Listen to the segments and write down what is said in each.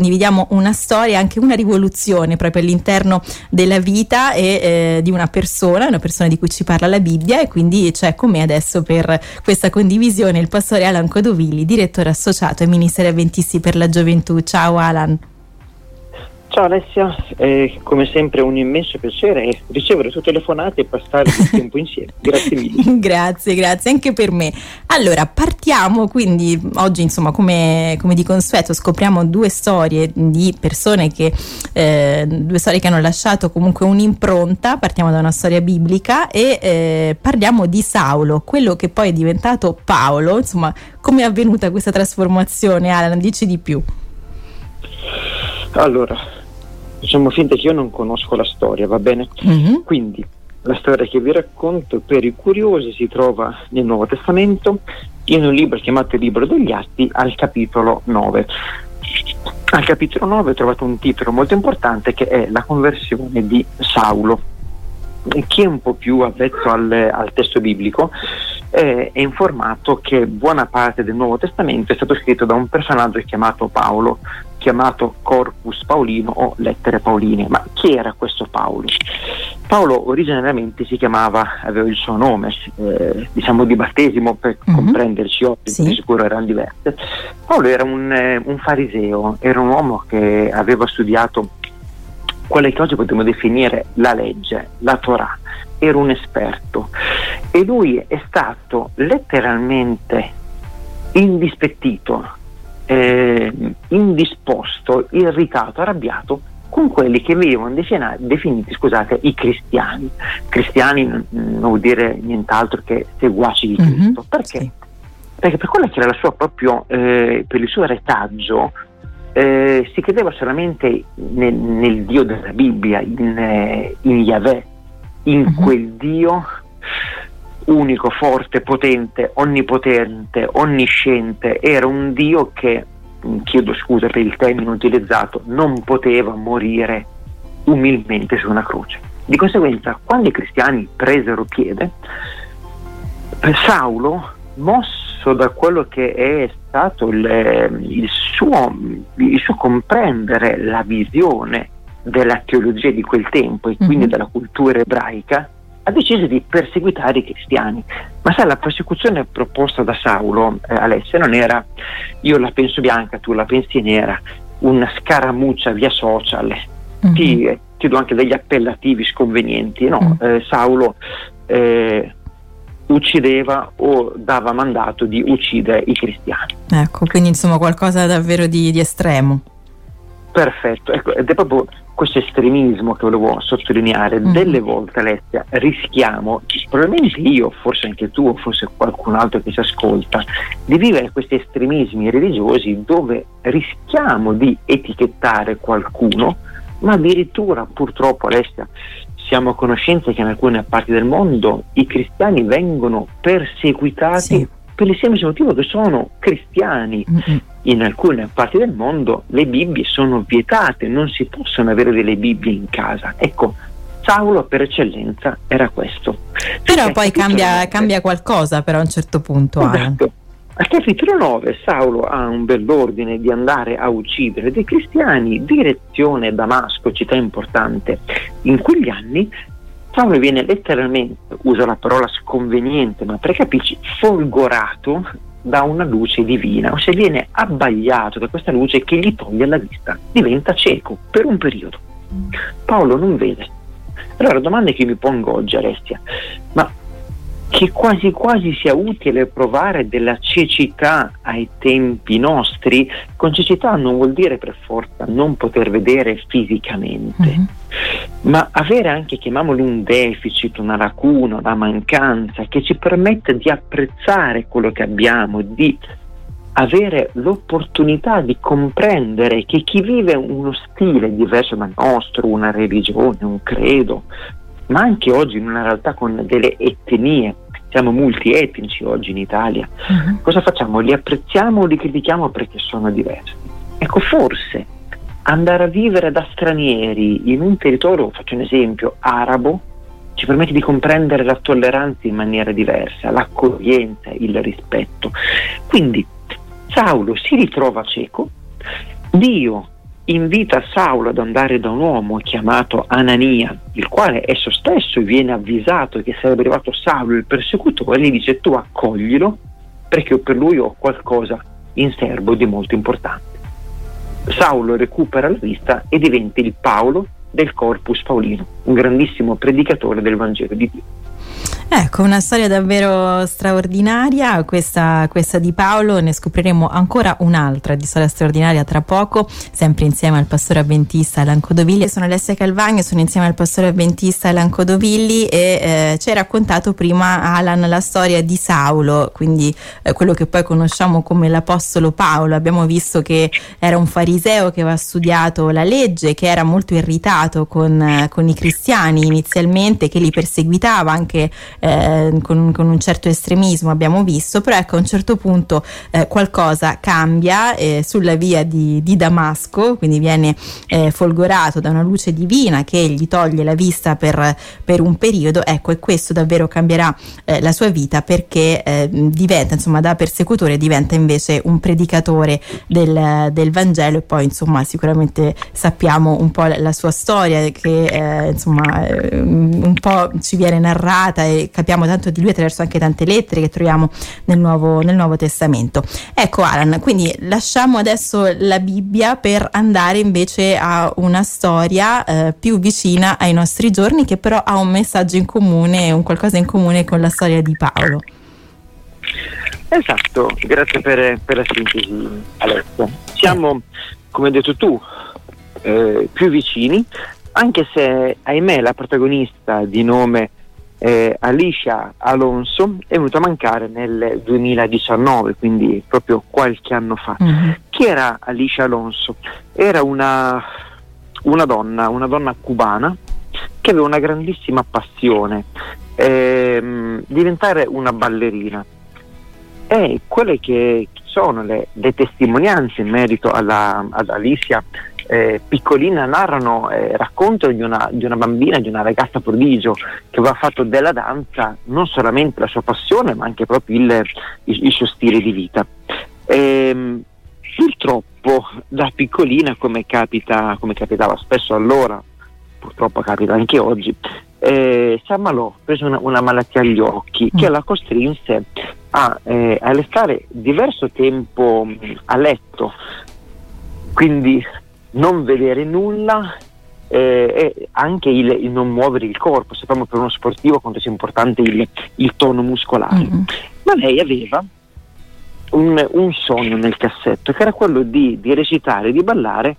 condividiamo una storia, anche una rivoluzione proprio all'interno della vita e eh, di una persona, una persona di cui ci parla la Bibbia e quindi c'è con me adesso per questa condivisione il pastore Alan Codovilli, direttore associato ai Ministeri Avventisti per la Gioventù. Ciao Alan. Ciao Alessia, è come sempre un immenso piacere ricevere le tue telefonate e passare del tempo insieme. Grazie mille. grazie, grazie anche per me. Allora, partiamo quindi oggi, insomma, come, come di consueto, scopriamo due storie di persone che, eh, due storie che hanno lasciato comunque un'impronta. Partiamo da una storia biblica e eh, parliamo di Saulo, quello che poi è diventato Paolo. Insomma, come è avvenuta questa trasformazione? Alan, dici di più. Allora, facciamo finta che io non conosco la storia, va bene? Mm-hmm. Quindi la storia che vi racconto per i curiosi si trova nel Nuovo Testamento in un libro chiamato il Libro degli Atti al capitolo 9. Al capitolo 9 ho trovato un titolo molto importante che è la conversione di Saulo. Chi è un po' più avvezzo al, al testo biblico eh, è informato che buona parte del Nuovo Testamento è stato scritto da un personaggio chiamato Paolo, chiamato Corpus Paulino o Lettere Pauline. Ma chi era questo Paolo? Paolo originariamente si chiamava, aveva il suo nome, eh, diciamo di battesimo per uh-huh. comprenderci oggi, sì. di sicuro erano diverse. Paolo era un, eh, un fariseo, era un uomo che aveva studiato quella che oggi potremmo definire la legge, la Torah, era un esperto e lui è stato letteralmente indispettito, eh, indisposto, irritato, arrabbiato con quelli che venivano definiti scusate, i cristiani. Cristiani non vuol dire nient'altro che seguaci di mm-hmm, Cristo. Perché? Sì. Perché per quello che era la sua proprio, eh, per il suo retaggio, eh, si credeva solamente nel, nel, Dio della Bibbia, in, eh, in Yahweh, in uh-huh. quel Dio unico, forte, potente, onnipotente, onnisciente, era un Dio che, mm, chiedo scusa per il termine utilizzato, non poteva morire umilmente su una croce. Di conseguenza, quando i cristiani presero piede, Saulo, mosso da quello che è stato il, il, suo, il suo comprendere la visione della teologia di quel tempo e quindi mm-hmm. della cultura ebraica, ha deciso di perseguitare i cristiani. Ma sai, la persecuzione proposta da Saulo, eh, Alessia, non era io la penso bianca, tu la pensi nera, una scaramuccia via social. Mm-hmm. Ti, eh, ti, do anche degli appellativi sconvenienti. No, mm. eh, Saulo eh, uccideva o dava mandato di uccidere i cristiani. Ecco, quindi insomma qualcosa davvero di, di estremo. Perfetto, ecco, ed è proprio questo estremismo che volevo sottolineare. Mm. Delle volte, Alessia, rischiamo, probabilmente io, forse anche tu, o forse qualcun altro che ci ascolta, di vivere questi estremismi religiosi dove rischiamo di etichettare qualcuno, ma addirittura, purtroppo, Alessia, siamo a conoscenza che in alcune parti del mondo i cristiani vengono perseguitati sì. per il semplice motivo che sono cristiani. Mm-hmm. In alcune parti del mondo le Bibbie sono vietate, non si possono avere delle Bibbie in casa. Ecco, Saulo per eccellenza era questo. Però Perché poi cambia, cambia, qualcosa però a un certo punto. Esatto. Al capitolo 9 Saulo ha un bell'ordine di andare a uccidere dei cristiani, direzione Damasco, città importante. In quegli anni Saulo viene letteralmente, uso la parola sconveniente, ma per capirci, folgorato da una luce divina, ossia viene abbagliato da questa luce che gli toglie la vista, diventa cieco per un periodo. Paolo non vede. Allora la domanda che mi pongo oggi, Alessia, ma che quasi quasi sia utile provare della cecità ai tempi nostri. Con cecità non vuol dire per forza non poter vedere fisicamente, mm-hmm. ma avere anche, chiamiamolo un deficit, una lacuna, una mancanza che ci permette di apprezzare quello che abbiamo, di avere l'opportunità di comprendere che chi vive uno stile diverso dal nostro, una religione, un credo, ma anche oggi in una realtà con delle etnie, siamo multietnici oggi in Italia, uh-huh. cosa facciamo? Li apprezziamo o li critichiamo perché sono diversi? Ecco, forse andare a vivere da stranieri in un territorio, faccio un esempio, arabo, ci permette di comprendere la tolleranza in maniera diversa, l'accoglienza, il rispetto. Quindi Saulo si ritrova cieco, Dio invita Saulo ad andare da un uomo chiamato Anania, il quale esso stesso viene avvisato che sarebbe arrivato Saulo il persecutore, e gli dice tu accoglilo perché per lui ho qualcosa in serbo di molto importante. Saulo recupera la vista e diventa il Paolo del Corpus Paulino, un grandissimo predicatore del Vangelo di Dio. Ecco, una storia davvero straordinaria, questa, questa, di Paolo, ne scopriremo ancora un'altra di storia straordinaria tra poco, sempre insieme al pastore avventista Alan Codovilli. Sono Alessia Calvagno, sono insieme al pastore avventista Alan Codovilli e eh, ci hai raccontato prima Alan la storia di Saulo, quindi eh, quello che poi conosciamo come l'Apostolo Paolo. Abbiamo visto che era un fariseo che aveva studiato la legge, che era molto irritato con, eh, con i cristiani inizialmente, che li perseguitava anche eh, con, con, un certo estremismo abbiamo visto, però ecco a un certo punto eh, qualcosa cambia eh, sulla via di, di, Damasco, quindi viene eh, folgorato da una luce divina che gli toglie la vista per, per un periodo, ecco e questo davvero cambierà eh, la sua vita perché eh, diventa insomma da persecutore diventa invece un predicatore del, del, Vangelo e poi insomma sicuramente sappiamo un po' la sua storia che insomma un po' ci viene narrata e capiamo tanto di lui attraverso anche tante lettere che troviamo nel Nuovo, nel Nuovo Testamento. Ecco Alan, quindi lasciamo adesso la Bibbia per andare invece a una storia eh, più vicina ai nostri giorni che però ha un messaggio in comune, un qualcosa in comune con la storia di Paolo. Esatto, grazie per, per la sintesi Alessia. Siamo, come hai detto tu, eh, più vicini, anche se ahimè la protagonista di nome eh, Alicia Alonso è venuta a mancare nel 2019, quindi proprio qualche anno fa. Mm-hmm. Chi era Alicia Alonso? Era una, una, donna, una donna cubana che aveva una grandissima passione, ehm, diventare una ballerina. E quelle che sono le, le testimonianze in merito alla, ad Alicia eh, piccolina narrano eh, raccontano di una, di una, bambina, di una ragazza prodigio che aveva fatto della danza non solamente la sua passione ma anche proprio il, il, il suo stile di vita. E, ehm, purtroppo da piccolina come, capita, come capitava spesso allora, purtroppo capita anche oggi, eh, si ammalò, prese una, una, malattia agli occhi che mm. la costrinse a, eh, a restare diverso tempo a letto, quindi non vedere nulla eh, e anche il, il, non muovere il corpo. Sappiamo per uno sportivo quanto sia importante il, il tono muscolare. Mm-hmm. Ma lei aveva un, un, sogno nel cassetto che era quello di, di recitare, di ballare,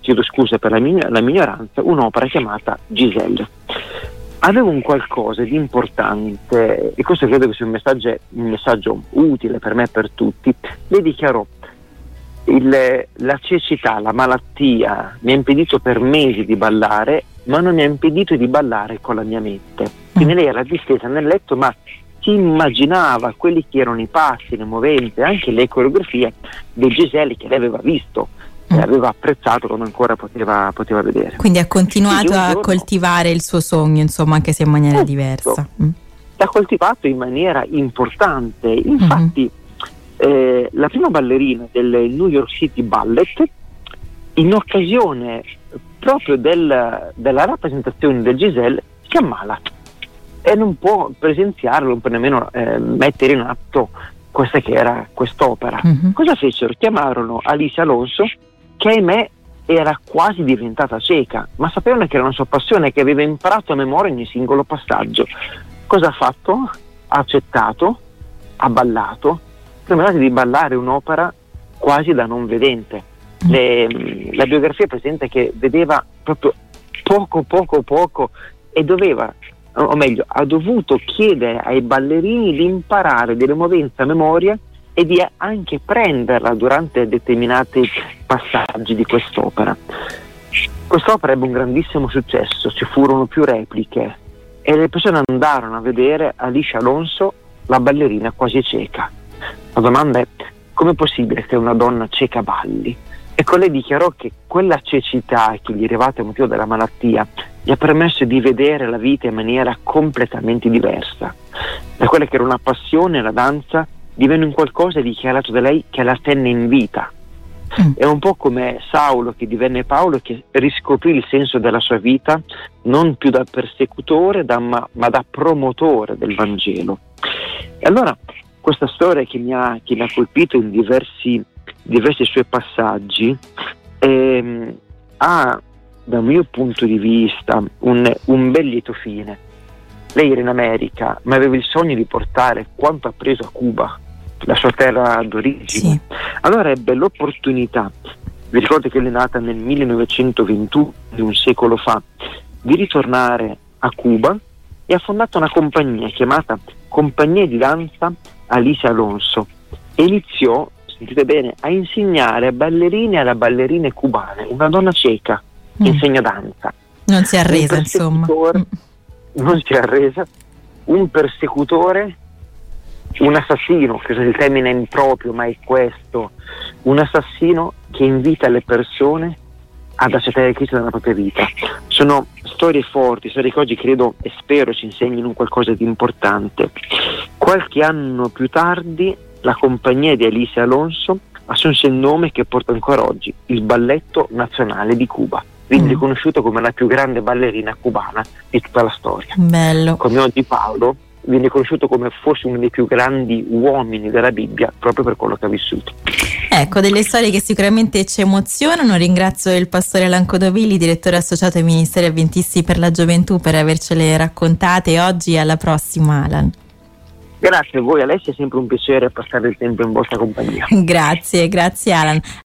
chiedo scusa per la, mia, la minoranza, un'opera chiamata Giselle. Aveva un qualcosa di importante e questo credo che sia un messaggio, un messaggio utile per me e per tutti. Le dichiarò il, la cecità, la malattia mi ha impedito per mesi di ballare, ma non mi ha impedito di ballare con la mia mente. Quindi lei era distesa nel letto, ma si immaginava quelli che erano i passi, le movenze, anche le coreografie di Giselle che lei aveva visto e mm. aveva apprezzato come ancora poteva, poteva vedere. Quindi ha continuato a giorno, coltivare il suo sogno, insomma, anche se in maniera certo, diversa. Mm. L'ha coltivato in maniera importante, infatti mm-hmm eh, la prima ballerina del New York City Ballet, in occasione proprio del, della rappresentazione del Giselle, si ammala e non può presenziare, non può nemmeno eh, mettere in atto questa che era quest'opera. Mm-hmm. Cosa fecero? Chiamarono Alice Alonso, che ahimè era quasi diventata cieca, ma sapevano che era una sua passione, che aveva imparato a memoria ogni singolo passaggio. Cosa ha fatto? Ha accettato, ha ballato, sembrati di ballare un'opera quasi da non vedente. Le, la biografia presenta che vedeva proprio poco, poco, poco e doveva, o meglio, ha dovuto chiedere ai ballerini di imparare delle movenze a memoria e di anche prenderla durante determinati passaggi di quest'opera. Quest'opera ebbe un grandissimo successo, ci furono più repliche e le persone andarono a vedere Alicia Alonso, la ballerina quasi cieca. La domanda è come è possibile che una donna cieca balli? Ecco, lei dichiarò che quella cecità che gli è arrivata a motivo della malattia gli ha permesso di vedere la vita in maniera completamente diversa. Da quella che era una passione, la danza, divenne un qualcosa dichiarato da lei che la tenne in vita. Mm. È un po' come Saulo che divenne Paolo e che riscoprì il senso della sua vita non più da persecutore da, ma, ma, da promotore del Vangelo. E allora questa storia che mi ha, che mi ha colpito in diversi, diversi suoi passaggi ehm, ha dal mio punto di vista un, un bel lieto fine. Lei era in America, ma aveva il sogno di portare quanto ha preso a Cuba, la sua terra d'origine. Sì. Allora ebbe l'opportunità, vi ricordo che lei è nata nel 1921, di un secolo fa, di ritornare a Cuba e ha fondato una compagnia chiamata Compagnia di Danza Alice Alonso e iniziò, sentite bene, a insegnare a ballerine e alle ballerine cubane, una donna cieca mm. insegna danza. Non si è arresa, insomma. Mm. Non si è arresa. Un persecutore, un assassino, che il termine è improprio, ma è questo, un assassino che invita le persone ad accettare Cristo nella propria vita. Sono storie forti, storie che oggi credo e spero ci insegnino qualcosa di importante. Qualche anno più tardi la compagnia di Alice Alonso assunse il nome che porta ancora oggi, il Balletto Nazionale di Cuba quindi mm. riconosciuto come la più grande ballerina cubana di tutta la storia. Bello. Come oggi Paolo viene conosciuto come forse uno dei più grandi uomini della Bibbia proprio per quello che ha vissuto. Ecco, delle storie che sicuramente ci emozionano. Ringrazio il pastore Alan Codovili, direttore associato ai Ministeri Avventisti per la Gioventù, per avercele raccontate oggi. Alla prossima, Alan. Grazie a voi Alessia, è sempre un piacere passare il tempo in vostra compagnia. Grazie, grazie Alan.